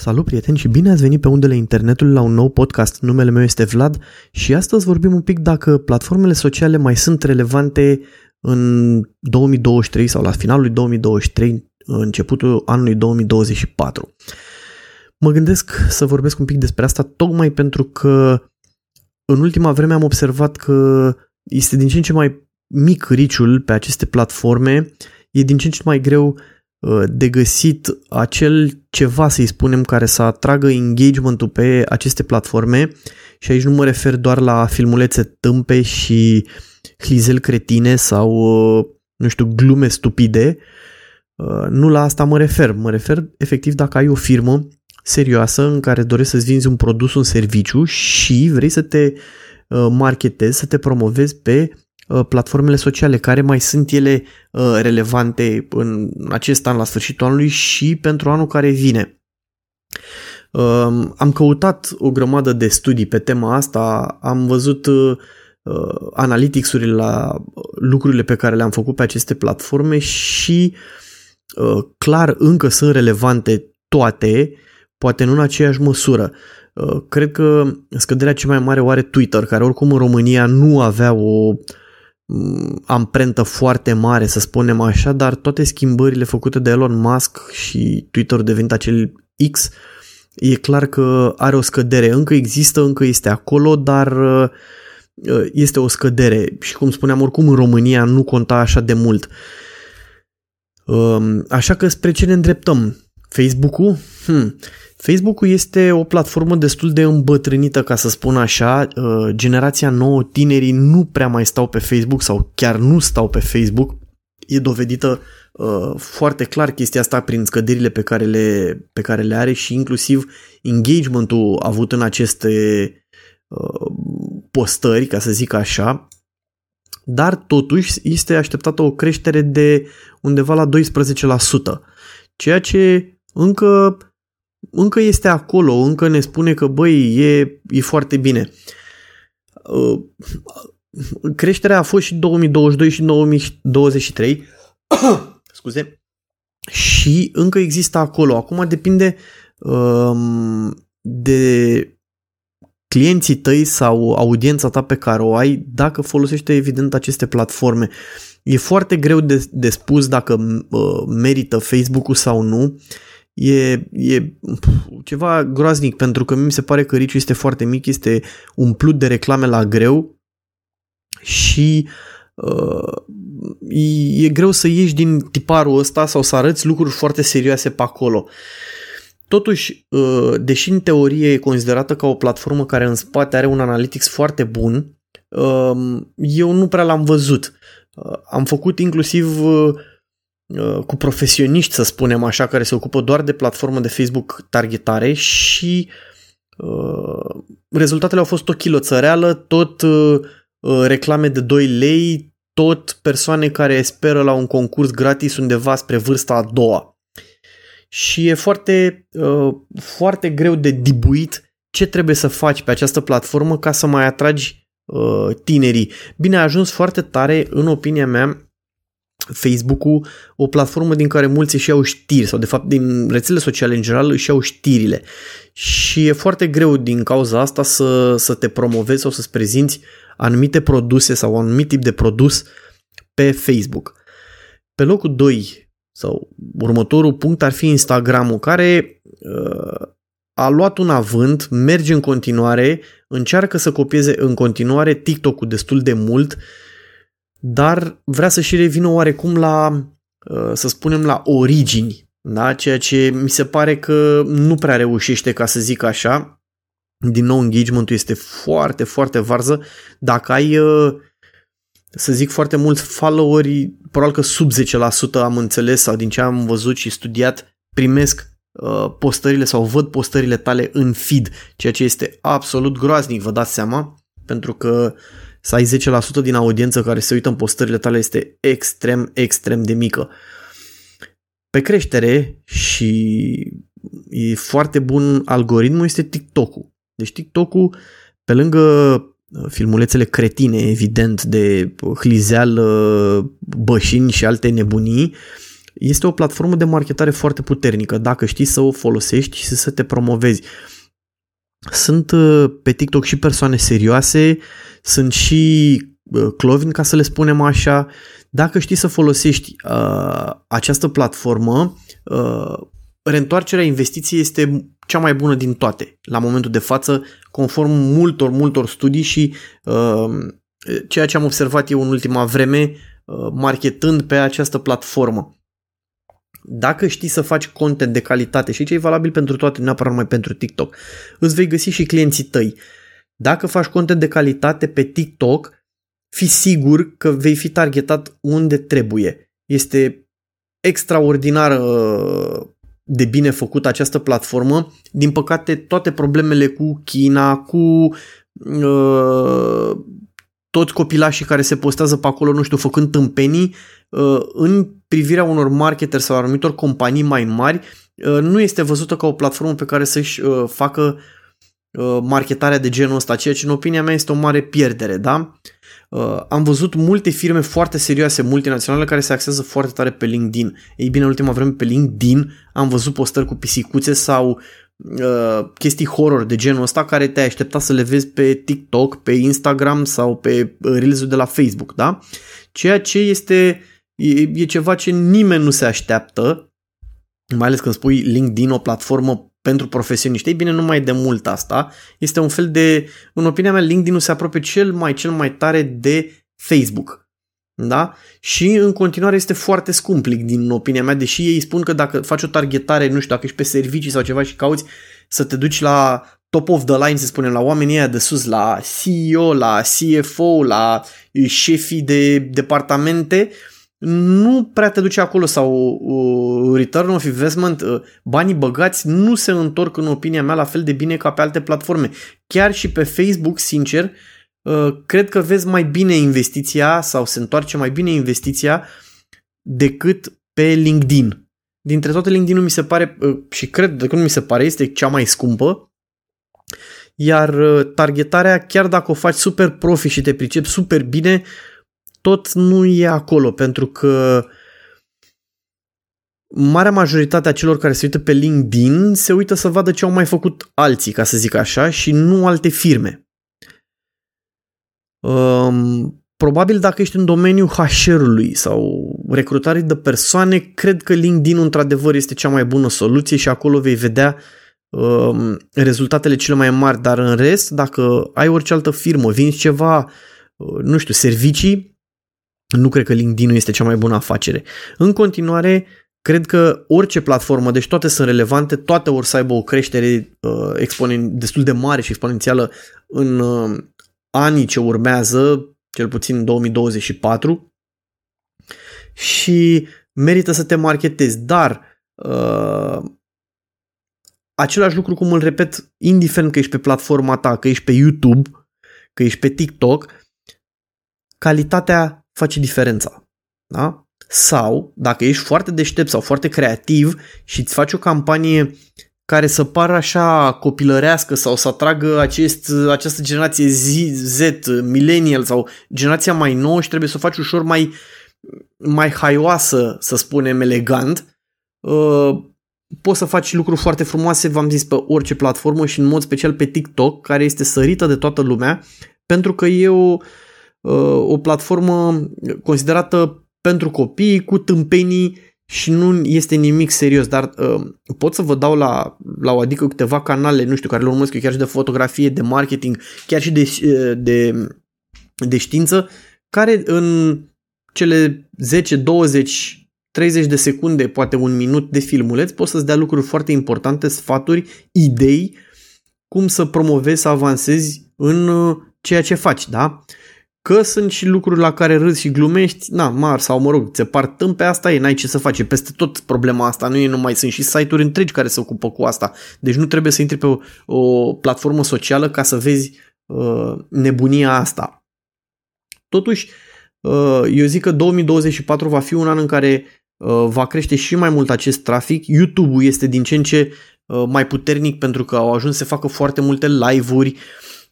Salut prieteni și bine ați venit pe undele internetului la un nou podcast. Numele meu este Vlad și astăzi vorbim un pic dacă platformele sociale mai sunt relevante în 2023 sau la finalul 2023, începutul anului 2024. Mă gândesc să vorbesc un pic despre asta tocmai pentru că în ultima vreme am observat că este din ce în ce mai mic riciul pe aceste platforme, e din ce în ce mai greu Uh, de găsit acel ceva, să-i spunem, care să atragă engagement-ul pe aceste platforme și aici nu mă refer doar la filmulețe tâmpe și hlizel cretine sau, uh, nu știu, glume stupide, uh, nu la asta mă refer. Mă refer efectiv dacă ai o firmă serioasă în care dorești să-ți vinzi un produs, un serviciu și vrei să te marketezi, să te promovezi pe Uh, platformele sociale, care mai sunt ele uh, relevante în acest an la sfârșitul anului și pentru anul care vine. Um, am căutat o grămadă de studii pe tema asta, am văzut uh, analytics-urile la lucrurile pe care le-am făcut pe aceste platforme și clar încă sunt relevante toate, poate nu în aceeași măsură. Cred că scăderea cea mai mare o are Twitter, care oricum în România nu avea o Mm, amprentă foarte mare, să spunem așa, dar toate schimbările făcute de Elon Musk și Twitter devenit acel X, e clar că are o scădere. Încă există, încă este acolo, dar uh, este o scădere și cum spuneam, oricum în România nu conta așa de mult. Um, așa că spre ce ne îndreptăm? Facebook-ul? Hmm. Facebook-ul este o platformă destul de îmbătrânită, ca să spun așa. Uh, generația nouă, tinerii nu prea mai stau pe Facebook sau chiar nu stau pe Facebook. E dovedită uh, foarte clar chestia asta prin scăderile pe care le, pe care le are și inclusiv engagementul avut în aceste uh, postări, ca să zic așa, dar totuși este așteptată o creștere de undeva la 12%, ceea ce încă încă este acolo, încă ne spune că băi, e, e foarte bine. Uh, creșterea a fost și 2022 și 2023, scuze, și încă există acolo. Acum depinde um, de clienții tăi sau audiența ta pe care o ai dacă folosește evident aceste platforme. E foarte greu de, de spus dacă uh, merită Facebook-ul sau nu. Uh, e, e ceva groaznic pentru că mi se pare că riciul este foarte mic, este umplut de reclame la greu și uh, e, e greu să ieși din tiparul ăsta sau să arăți lucruri foarte serioase pe acolo. Totuși, uh, deși în teorie e considerată ca o platformă care în spate are un analytics foarte bun, uh, eu nu prea l-am văzut. Uh, am făcut inclusiv uh, Uh, cu profesioniști, să spunem așa, care se ocupă doar de platformă de Facebook targetare și uh, rezultatele au fost tot chiloțăreală, tot uh, uh, reclame de 2 lei, tot persoane care speră la un concurs gratis undeva spre vârsta a doua. Și e foarte, uh, foarte greu de dibuit ce trebuie să faci pe această platformă ca să mai atragi uh, tinerii. Bine, a ajuns foarte tare, în opinia mea, Facebook-ul o platformă din care mulți își iau știri sau de fapt din rețelele sociale în general își iau știrile și e foarte greu din cauza asta să, să te promovezi sau să-ți prezinți anumite produse sau un anumit tip de produs pe Facebook. Pe locul 2 sau următorul punct ar fi Instagramul care uh, a luat un avânt, merge în continuare, încearcă să copieze în continuare TikTok-ul destul de mult uh, dar vrea să și revină oarecum la, uh, să spunem, la origini, da? ceea ce mi se pare că nu prea reușește, ca să zic așa. Din nou, engagementul este foarte, foarte varză. Dacă ai, uh, să zic, foarte mulți followeri, probabil că sub 10% am înțeles sau din ce am văzut și studiat, primesc uh, postările sau văd postările tale în feed, ceea ce este absolut groaznic, vă dați seama, pentru că uh, să ai 10% din audiență care se uită în postările tale este extrem, extrem de mică. Pe creștere și e foarte bun algoritmul este TikTok-ul. Deci TikTok-ul, pe lângă uh, filmulețele cretine, evident, de hlizeal, bășini și alte nebunii, este o platformă de marketare foarte puternică dacă știi să o folosești și să te promovezi. Sunt uh, pe TikTok și persoane serioase, sunt și uh, clovin, ca să le spunem așa. Dacă știi să folosești uh, această platformă, uh, reîntoarcerea investiției este cea mai bună din toate la momentul de față, conform multor, multor studii și uh, ceea ce am observat eu în ultima vreme uh, marketând pe această platformă. Dacă știi să faci content de calitate și ce e valabil pentru toate, neapărat numai pentru TikTok, îți vei găsi și clienții tăi. Dacă faci content de calitate pe TikTok, fi sigur că vei fi targetat unde trebuie. Este extraordinar uh, de bine făcut această platformă. Din păcate, toate problemele cu China, cu uh, toți copilașii care se postează pe acolo, nu știu, făcând tâmpenii, uh, în privirea unor marketeri sau anumitor companii mai mari, uh, nu este văzută ca o platformă pe care să-și uh, facă marketarea de genul ăsta, ceea ce în opinia mea este o mare pierdere, da? Am văzut multe firme foarte serioase, multinaționale, care se axează foarte tare pe LinkedIn. Ei bine, în ultima vreme pe LinkedIn am văzut postări cu pisicuțe sau uh, chestii horror de genul ăsta care te-ai aștepta să le vezi pe TikTok, pe Instagram sau pe reels de la Facebook, da? Ceea ce este e, e ceva ce nimeni nu se așteaptă, mai ales când spui LinkedIn, o platformă pentru profesioniști. Ei bine, nu mai de mult asta. Este un fel de, în opinia mea, LinkedIn se apropie cel mai, cel mai tare de Facebook. Da? Și în continuare este foarte scump LinkedIn, în opinia mea, deși ei spun că dacă faci o targetare, nu știu, dacă ești pe servicii sau ceva și cauți să te duci la top of the line, să spunem, la oamenii ăia de sus, la CEO, la CFO, la șefii de departamente, nu prea te duce acolo sau uh, return of investment, uh, banii băgați nu se întorc în opinia mea la fel de bine ca pe alte platforme. Chiar și pe Facebook, sincer, uh, cred că vezi mai bine investiția sau se întoarce mai bine investiția decât pe LinkedIn. Dintre toate LinkedIn-ul mi se pare, uh, și cred că nu mi se pare, este cea mai scumpă, iar uh, targetarea, chiar dacă o faci super profi și te pricepi super bine, tot nu e acolo, pentru că marea majoritate a celor care se uită pe LinkedIn se uită să vadă ce au mai făcut alții, ca să zic așa, și nu alte firme. Um, probabil dacă ești în domeniul HR-ului sau recrutării de persoane, cred că LinkedIn într-adevăr este cea mai bună soluție și acolo vei vedea um, rezultatele cele mai mari, dar în rest, dacă ai orice altă firmă, vinzi ceva, uh, nu știu, servicii, nu cred că LinkedIn este cea mai bună afacere. În continuare, cred că orice platformă, deci toate sunt relevante, toate or să aibă o creștere uh, exponen- destul de mare și exponențială în uh, anii ce urmează, cel puțin 2024 și merită să te marketezi, dar uh, același lucru cum îl repet, indiferent că ești pe platforma ta, că ești pe YouTube, că ești pe TikTok, calitatea face diferența. Da? Sau, dacă ești foarte deștept sau foarte creativ și îți faci o campanie care să pară așa copilărească sau să atragă acest, această generație Z, Z, millennial sau generația mai nouă și trebuie să o faci ușor mai, mai haioasă, să spunem elegant, uh, poți să faci lucruri foarte frumoase, v-am zis, pe orice platformă și în mod special pe TikTok, care este sărită de toată lumea, pentru că e o, uh, o platformă considerată pentru copii cu tâmpenii și nu este nimic serios, dar uh, pot să vă dau la, la o adică câteva canale, nu știu, care le urmăresc eu chiar și de fotografie, de marketing, chiar și de, uh, de, de știință, care în cele 10, 20, 30 de secunde, poate un minut de filmuleț, pot să-ți dea lucruri foarte importante, sfaturi, idei, cum să promovezi, să avansezi în uh, ceea ce faci, da? Că sunt și lucruri la care râzi și glumești, na, mar sau mă rog, ți par pe asta e, n-ai ce să faci. Peste tot problema asta, nu e numai, sunt și site-uri întregi care se ocupă cu asta. Deci nu trebuie să intri pe o, o platformă socială ca să vezi uh, nebunia asta. Totuși, uh, eu zic că 2024 va fi un an în care uh, va crește și mai mult acest trafic. YouTube-ul este din ce în ce uh, mai puternic pentru că au ajuns să facă foarte multe live-uri,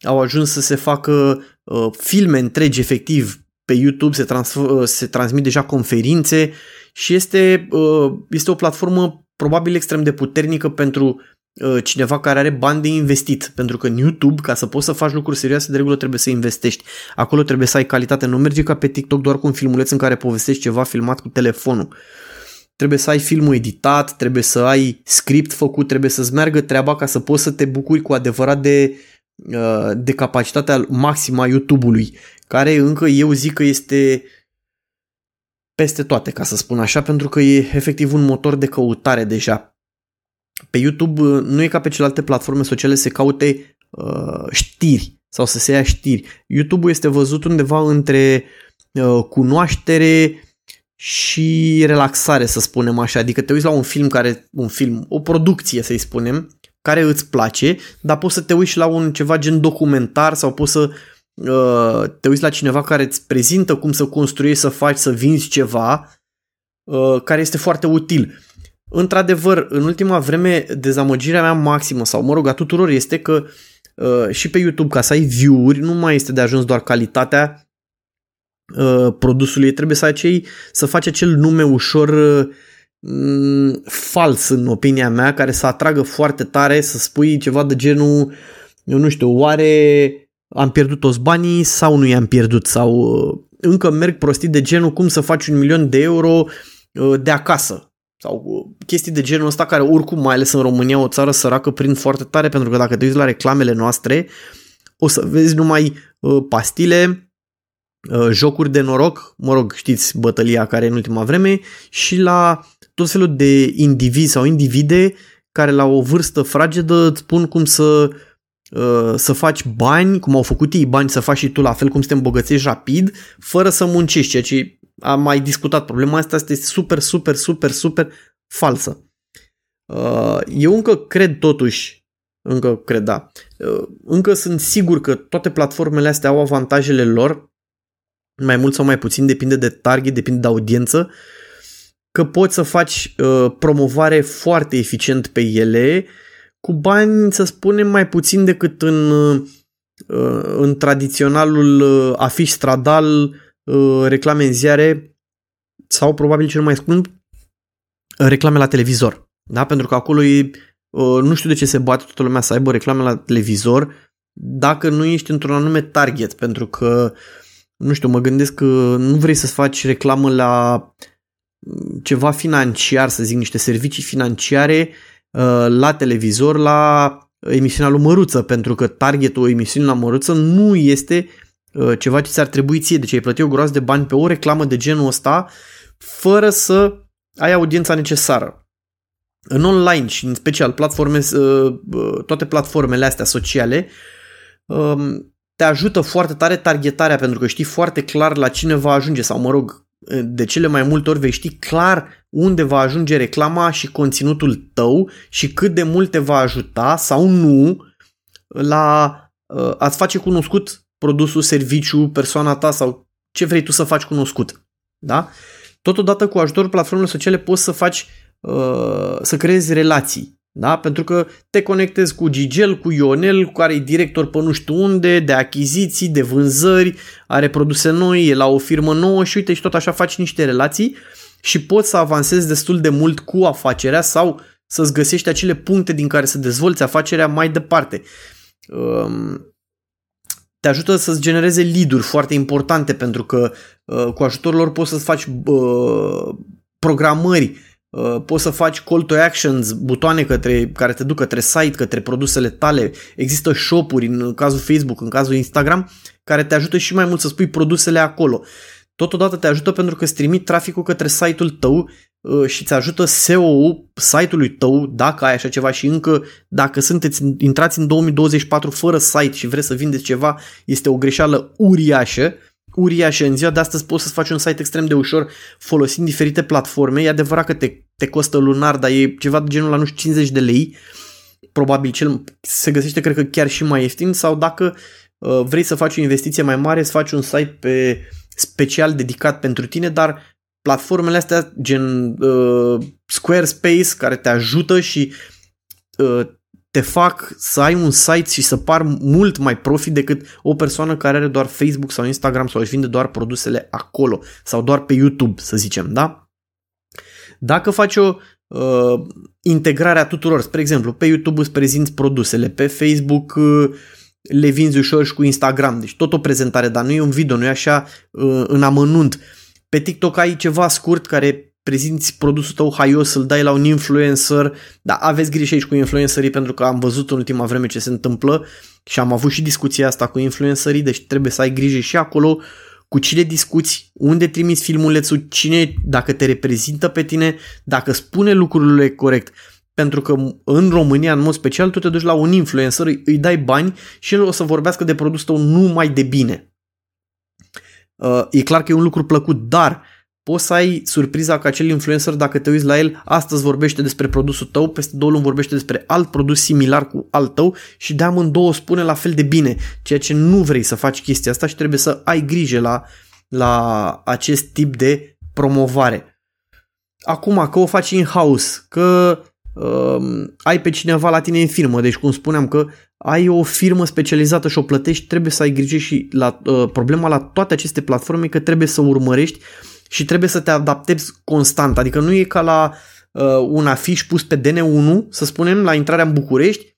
au ajuns să se facă uh, filme întregi efectiv pe YouTube, se, trans- uh, se transmit deja conferințe și este, uh, este o platformă probabil extrem de puternică pentru uh, cineva care are bani de investit, pentru că în YouTube, ca să poți să faci lucruri serioase, de regulă trebuie să investești. Acolo trebuie să ai calitate, nu merge ca pe TikTok doar cu un filmuleț în care povestești ceva filmat cu telefonul. Trebuie să ai filmul editat, trebuie să ai script făcut, trebuie să-ți meargă treaba ca să poți să te bucuri cu adevărat de, uh, de capacitatea maximă a YouTube-ului, care încă eu zic că este peste toate, ca să spun așa, pentru că e efectiv un motor de căutare deja. Pe YouTube uh, nu e ca pe celelalte platforme sociale să caute uh, știri sau să se ia știri. YouTube este văzut undeva între uh, cunoaștere și relaxare, să spunem așa. Adică te uiți la un film care, un film, o producție, să-i spunem, care îți place, dar poți să te uiți la un ceva gen documentar sau poți să uh, te uiți la cineva care îți prezintă cum să construiești, să faci, să vinzi ceva, uh, care este foarte util. Într-adevăr, în ultima vreme, dezamăgirea mea maximă, sau mă rog, a tuturor, este că uh, și pe YouTube, ca să ai view-uri, nu mai este de ajuns doar calitatea uh, produsului, trebuie să, acei, să faci acel nume ușor uh, fals, în opinia mea, care să atragă foarte tare, să spui ceva de genul, eu nu știu, oare am pierdut toți banii sau nu i-am pierdut? Sau uh, încă merg prostii de genul cum să faci un milion de euro uh, de acasă? Sau uh, chestii de genul ăsta care oricum, mai ales în România, o țară săracă, prind foarte tare pentru că dacă te uiți la reclamele noastre, o să vezi numai pastile, jocuri de noroc, mă rog, știți bătălia care e în ultima vreme, și la tot felul de indivizi sau individe care la o vârstă fragedă îți spun cum să Uh, să faci bani, cum au făcut ei bani, să faci și tu la fel, cum să te îmbogățești rapid, fără să muncești, ceea ce am mai discutat. Problema asta este super, super, super, super falsă. Uh, eu încă cred totuși, încă cred, da, uh, încă sunt sigur că toate platformele astea au avantajele lor, mai mult sau mai puțin, depinde de target, depinde de audiență, că poți să faci promovare foarte eficient pe ele, cu bani, să spunem, mai puțin decât în, uh, în tradiționalul uh, afiș stradal, uh, reclame în ziare sau probabil cel mai scump, reclame la televizor. Da? Pentru că acolo e, nu știu de ce se bate toată lumea să aibă reclame la televizor dacă nu ești într-un anume target, pentru că nu știu, mă gândesc că nu vrei să faci reclamă la ceva financiar, să zic, niște servicii financiare Uh, la televizor la emisiunea lui Măruță, pentru că targetul emisiunii la Măruță nu este uh, ceva ce ți-ar trebui ție. Deci ai plătit o groază de bani pe o reclamă de genul ăsta fără să ai audiența necesară. În online și în special platforme, uh, toate platformele astea sociale um, te ajută foarte tare targetarea pentru că știi foarte clar la cine va ajunge sau mă rog de cele mai multe ori vei ști clar unde va ajunge reclama și conținutul tău și cât de mult te va ajuta sau nu la uh, a-ți face cunoscut produsul, serviciu, persoana ta sau ce vrei tu să faci cunoscut. Da? Totodată cu ajutorul platformelor sociale poți să faci uh, să creezi relații da? Pentru că te conectezi cu Gigel, cu Ionel, cu care e director pe nu știu unde, de achiziții, de vânzări, are produse noi, e la o firmă nouă și uite și tot așa faci niște relații și poți să avansezi destul de mult cu afacerea sau să-ți găsești acele puncte din care să dezvolți afacerea mai departe. Um, te ajută să-ți genereze lead foarte importante pentru că uh, cu ajutorul lor poți să-ți faci uh, programări Uh, poți să faci call to actions, butoane către, care te duc către site, către produsele tale. Există shop-uri în cazul Facebook, în cazul Instagram, care te ajută și mai mult să spui produsele acolo. Totodată te ajută pentru că îți trimit traficul către site-ul tău uh, și îți ajută SEO-ul site-ului tău, dacă ai așa ceva și încă dacă sunteți intrați în 2024 fără site și vreți să vindeți ceva, este o greșeală uriașă uriașă. În ziua de astăzi poți să-ți faci un site extrem de ușor folosind diferite platforme. E adevărat că te, te costă lunar, dar e ceva de genul la nu știu 50 de lei. Probabil cel, se găsește cred că chiar și mai ieftin sau dacă uh, vrei să faci o investiție mai mare, să faci un site pe special dedicat pentru tine, dar platformele astea gen uh, Squarespace care te ajută și uh, te fac să ai un site și să par mult mai profit decât o persoană care are doar Facebook sau Instagram sau își vinde doar produsele acolo sau doar pe YouTube, să zicem, da? Dacă faci o uh, integrare a tuturor, spre exemplu, pe YouTube îți prezinți produsele, pe Facebook uh, le vinzi ușor și cu Instagram, deci tot o prezentare, dar nu e un video, nu e așa uh, în amănunt. Pe TikTok ai ceva scurt care prezinți produsul tău haios, să-l dai la un influencer, dar aveți grijă aici cu influencerii pentru că am văzut în ultima vreme ce se întâmplă și am avut și discuția asta cu influencerii, deci trebuie să ai grijă și acolo cu cine discuți, unde trimiți filmulețul, cine, dacă te reprezintă pe tine, dacă spune lucrurile corect. Pentru că în România, în mod special, tu te duci la un influencer, îi dai bani și el o să vorbească de produsul tău numai de bine. Uh, e clar că e un lucru plăcut, dar poți să ai surpriza că acel influencer, dacă te uiți la el, astăzi vorbește despre produsul tău, peste două luni vorbește despre alt produs similar cu al tău și de amândouă spune la fel de bine, ceea ce nu vrei să faci chestia asta și trebuie să ai grijă la, la acest tip de promovare. Acum, că o faci in-house, că uh, ai pe cineva la tine în firmă, deci cum spuneam că ai o firmă specializată și o plătești, trebuie să ai grijă și la uh, problema la toate aceste platforme că trebuie să urmărești și trebuie să te adaptezi constant. Adică nu e ca la uh, un afiș pus pe DN1, să spunem, la intrarea în București,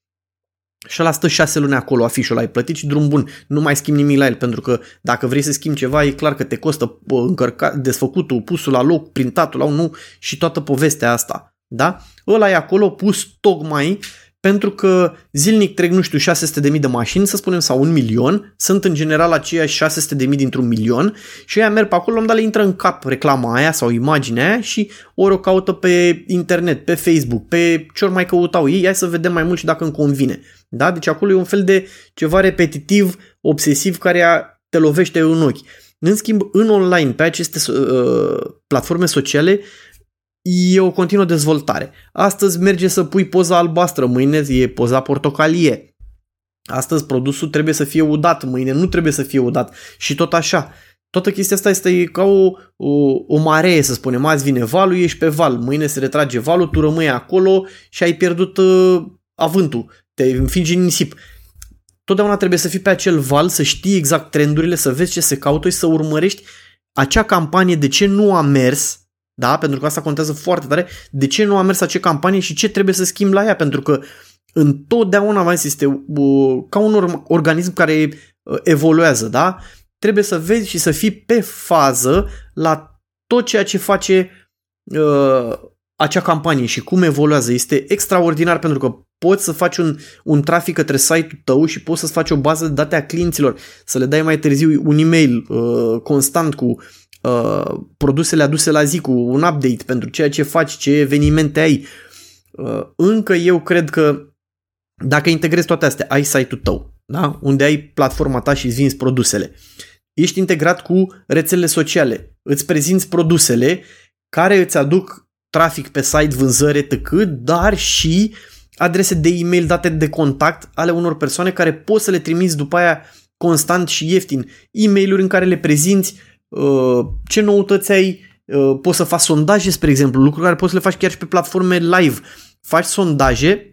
și ăla stă șase luni acolo, afișul ai plătit și drum bun. Nu mai schimbi nimic la el, pentru că dacă vrei să schimbi ceva, e clar că te costă uh, încărca, desfăcutul, pusul la loc, printatul la nu și toată povestea asta. Da? Ăla e acolo pus tocmai pentru că zilnic trec, nu știu, 600.000 de mașini, să spunem, sau un milion, sunt în general aceiași 600.000 dintr-un milion și ei merg pe acolo, dar le intră în cap reclama aia sau imaginea aia și ori o caută pe internet, pe Facebook, pe ce ori mai căutau ei, hai să vedem mai mult și dacă îmi convine. Da? Deci acolo e un fel de ceva repetitiv, obsesiv, care te lovește în ochi. În schimb, în online, pe aceste uh, platforme sociale, e o continuă dezvoltare. Astăzi merge să pui poza albastră, mâine e poza portocalie. Astăzi produsul trebuie să fie udat, mâine nu trebuie să fie udat și tot așa. Toată chestia asta este ca o, o, o maree, să spunem. Azi vine valul, ești pe val, mâine se retrage valul, tu rămâi acolo și ai pierdut uh, avântul, te înfingi în nisip. Totdeauna trebuie să fii pe acel val, să știi exact trendurile, să vezi ce se caută și să urmărești acea campanie de ce nu a mers da? Pentru că asta contează foarte tare. De ce nu a mers acea campanie și ce trebuie să schimb la ea? Pentru că întotdeauna mai este uh, ca un organism care uh, evoluează, da? Trebuie să vezi și să fii pe fază la tot ceea ce face uh, acea campanie și cum evoluează. Este extraordinar pentru că poți să faci un, un trafic către site-ul tău și poți să-ți faci o bază de date a clienților, să le dai mai târziu un e-mail uh, constant cu uh, produsele aduse la zi cu un update pentru ceea ce faci, ce evenimente ai. Uh, încă eu cred că dacă integrezi toate astea, ai site-ul tău, da? unde ai platforma ta și îți vinzi produsele. Ești integrat cu rețelele sociale, îți prezinți produsele care îți aduc trafic pe site, vânzări, etc., dar și adrese de e-mail, date de contact ale unor persoane care poți să le trimiți după aia constant și ieftin. E-mail-uri în care le prezinți Uh, ce noutăți ai, uh, poți să faci sondaje, spre exemplu, lucruri care poți să le faci chiar și pe platforme live. Faci sondaje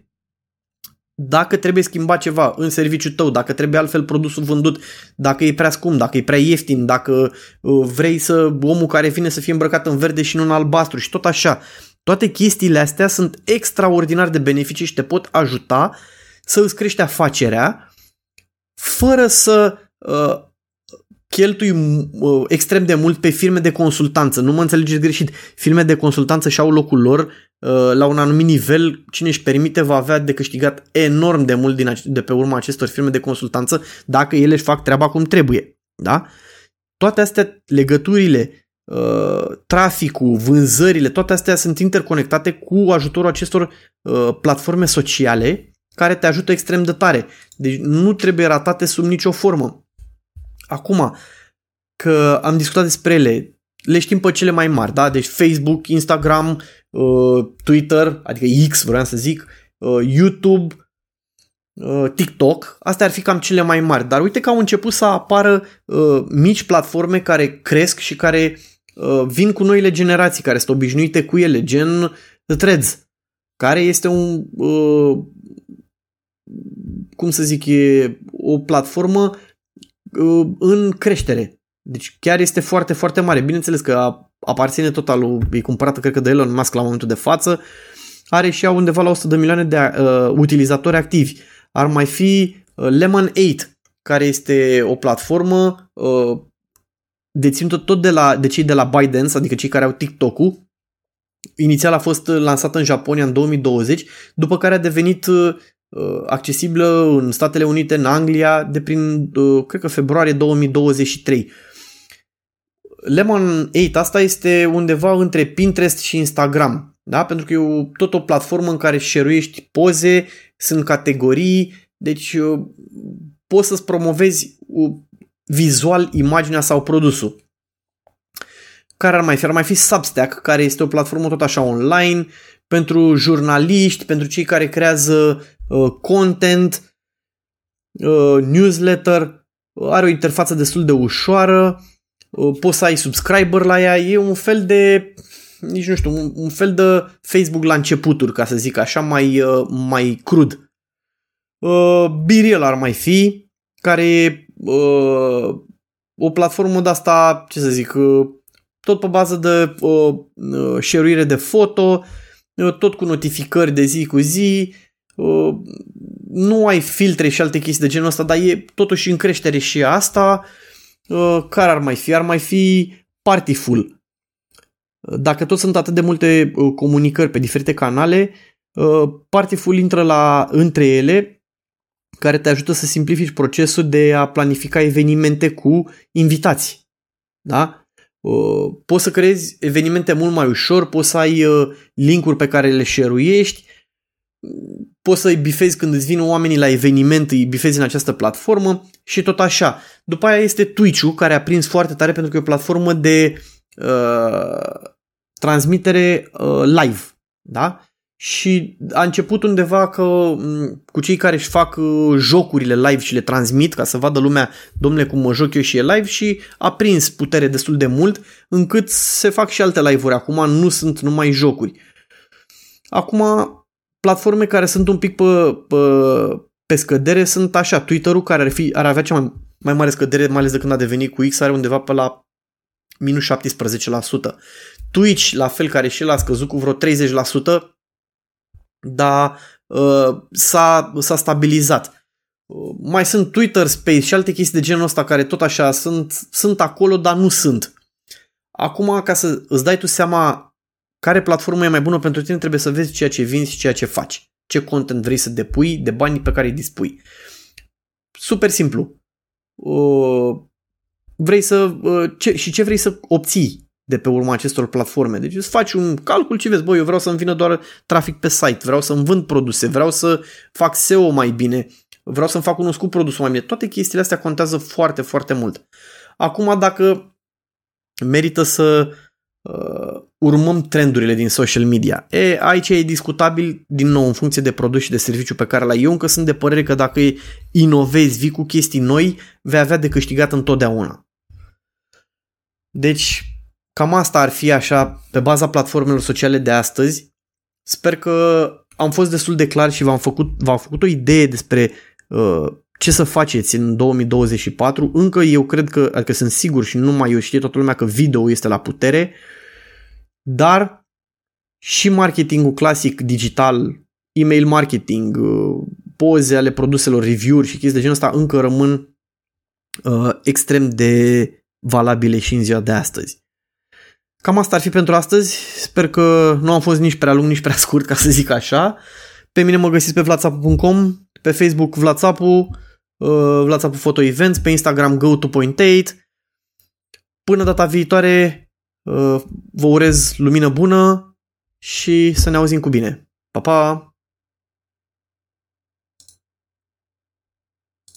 dacă trebuie schimbat ceva în serviciul tău, dacă trebuie altfel produsul vândut, dacă e prea scump, dacă e prea ieftin, dacă uh, vrei să omul care vine să fie îmbrăcat în verde și nu în albastru și tot așa. Toate chestiile astea sunt extraordinar de benefice și te pot ajuta să îți crești afacerea fără să uh, cheltui uh, extrem de mult pe firme de consultanță. Nu mă înțelegeți greșit. Firme de consultanță și-au locul lor uh, la un anumit nivel. Cine își permite va avea de câștigat enorm de mult din, de pe urma acestor firme de consultanță dacă ele își fac treaba cum trebuie. Da? Toate astea, legăturile, uh, traficul, vânzările, toate astea sunt interconectate cu ajutorul acestor uh, platforme sociale care te ajută extrem de tare. Deci nu trebuie ratate sub nicio formă. Acum, că am discutat despre ele, le știm pe cele mai mari, da? Deci Facebook, Instagram, uh, Twitter, adică X vreau să zic, uh, YouTube, uh, TikTok, astea ar fi cam cele mai mari. Dar uite că au început să apară uh, mici platforme care cresc și care uh, vin cu noile generații, care sunt obișnuite cu ele, gen Threads, care este un, uh, cum să zic, e o platformă Uh, în creștere. Deci chiar este foarte, foarte mare. Bineînțeles că a aparține total, e cumpărată cred că de Elon Musk la momentul de față, are și ea undeva la 100 de milioane de uh, utilizatori activi. Ar mai fi uh, Lemon 8, care este o platformă uh, deținută tot de, la, de cei de la ByteDance, adică cei care au TikTok-ul. Inițial a fost lansată în Japonia în 2020, după care a devenit uh, accesibilă în Statele Unite, în Anglia, de prin, uh, cred că februarie 2023. Lemon 8 asta este undeva între Pinterest și Instagram, da? pentru că e o, tot o platformă în care share poze, sunt categorii, deci uh, poți să-ți promovezi uh, vizual imaginea sau produsul. Care ar mai fi? Ar mai fi Substack, care este o platformă tot așa online pentru jurnaliști, pentru cei care creează uh, content, uh, newsletter, are o interfață destul de ușoară, uh, poți să ai subscriber la ea, e un fel de nici nu știu, un, un fel de Facebook la începuturi, ca să zic așa, mai, uh, mai crud. Uh, Biriel ar mai fi, care e uh, o platformă de asta, ce să zic, uh, tot pe bază de uh, uh, share de foto, uh, tot cu notificări de zi cu zi, uh, nu ai filtre și alte chestii de genul ăsta, dar e totuși în creștere și asta. Uh, care ar mai fi? Ar mai fi Partyful. Dacă tot sunt atât de multe uh, comunicări pe diferite canale, uh, Partyful intră la, între ele care te ajută să simplifici procesul de a planifica evenimente cu invitați. Da? Uh, poți să creezi evenimente mult mai ușor, poți să ai uh, linkuri pe care le share poți să-i bifezi când îți vin oamenii la eveniment, îi bifezi în această platformă și tot așa. După aia este Twitch-ul, care a prins foarte tare pentru că e o platformă de uh, transmitere uh, live. Da? și a început undeva că cu cei care își fac uh, jocurile live și le transmit ca să vadă lumea, domnule, cum mă joc eu și e live și a prins putere destul de mult încât se fac și alte live-uri. Acum nu sunt numai jocuri. Acum, platforme care sunt un pic pe, pe, pe scădere sunt așa, Twitter-ul care ar, fi, ar avea cea mai, mai mare scădere, mai ales de când a devenit cu X, are undeva pe la minus 17%. Twitch, la fel, care și el a scăzut cu vreo 30%, dar uh, s-a, s-a stabilizat. Uh, mai sunt Twitter Space și alte chestii de genul ăsta care tot așa sunt, sunt acolo, dar nu sunt. Acum, ca să îți dai tu seama care platformă e mai bună pentru tine, trebuie să vezi ceea ce vinzi și ceea ce faci. Ce content vrei să depui, de banii pe care îi dispui. Super simplu. Uh, vrei să, uh, ce, și ce vrei să obții de pe urma acestor platforme. Deci îți faci un calcul și vezi, băi, eu vreau să-mi vină doar trafic pe site, vreau să-mi vând produse, vreau să fac SEO mai bine, vreau să-mi fac cunoscut produsul mai bine. Toate chestiile astea contează foarte, foarte mult. Acum, dacă merită să uh, urmăm trendurile din social media. E, aici e discutabil, din nou, în funcție de produs și de serviciu pe care l-ai. Eu încă sunt de părere că dacă inovezi, vii cu chestii noi, vei avea de câștigat întotdeauna. Deci, Cam asta ar fi așa pe baza platformelor sociale de astăzi. Sper că am fost destul de clar și v-am făcut, v-am făcut o idee despre uh, ce să faceți în 2024. Încă eu cred că, adică sunt sigur și nu mai eu știe toată lumea că video este la putere, dar și marketingul clasic digital, email marketing, uh, poze ale produselor, review-uri și chestii de genul ăsta încă rămân uh, extrem de valabile și în ziua de astăzi. Cam asta ar fi pentru astăzi. Sper că nu am fost nici prea lung, nici prea scurt, ca să zic așa. Pe mine mă găsiți pe vlatsapu.com, pe Facebook Vlatsapu, uh, Vlatsapu Photo Events, pe Instagram go2.8. Până data viitoare, uh, vă urez lumină bună și să ne auzim cu bine. Pa, pa!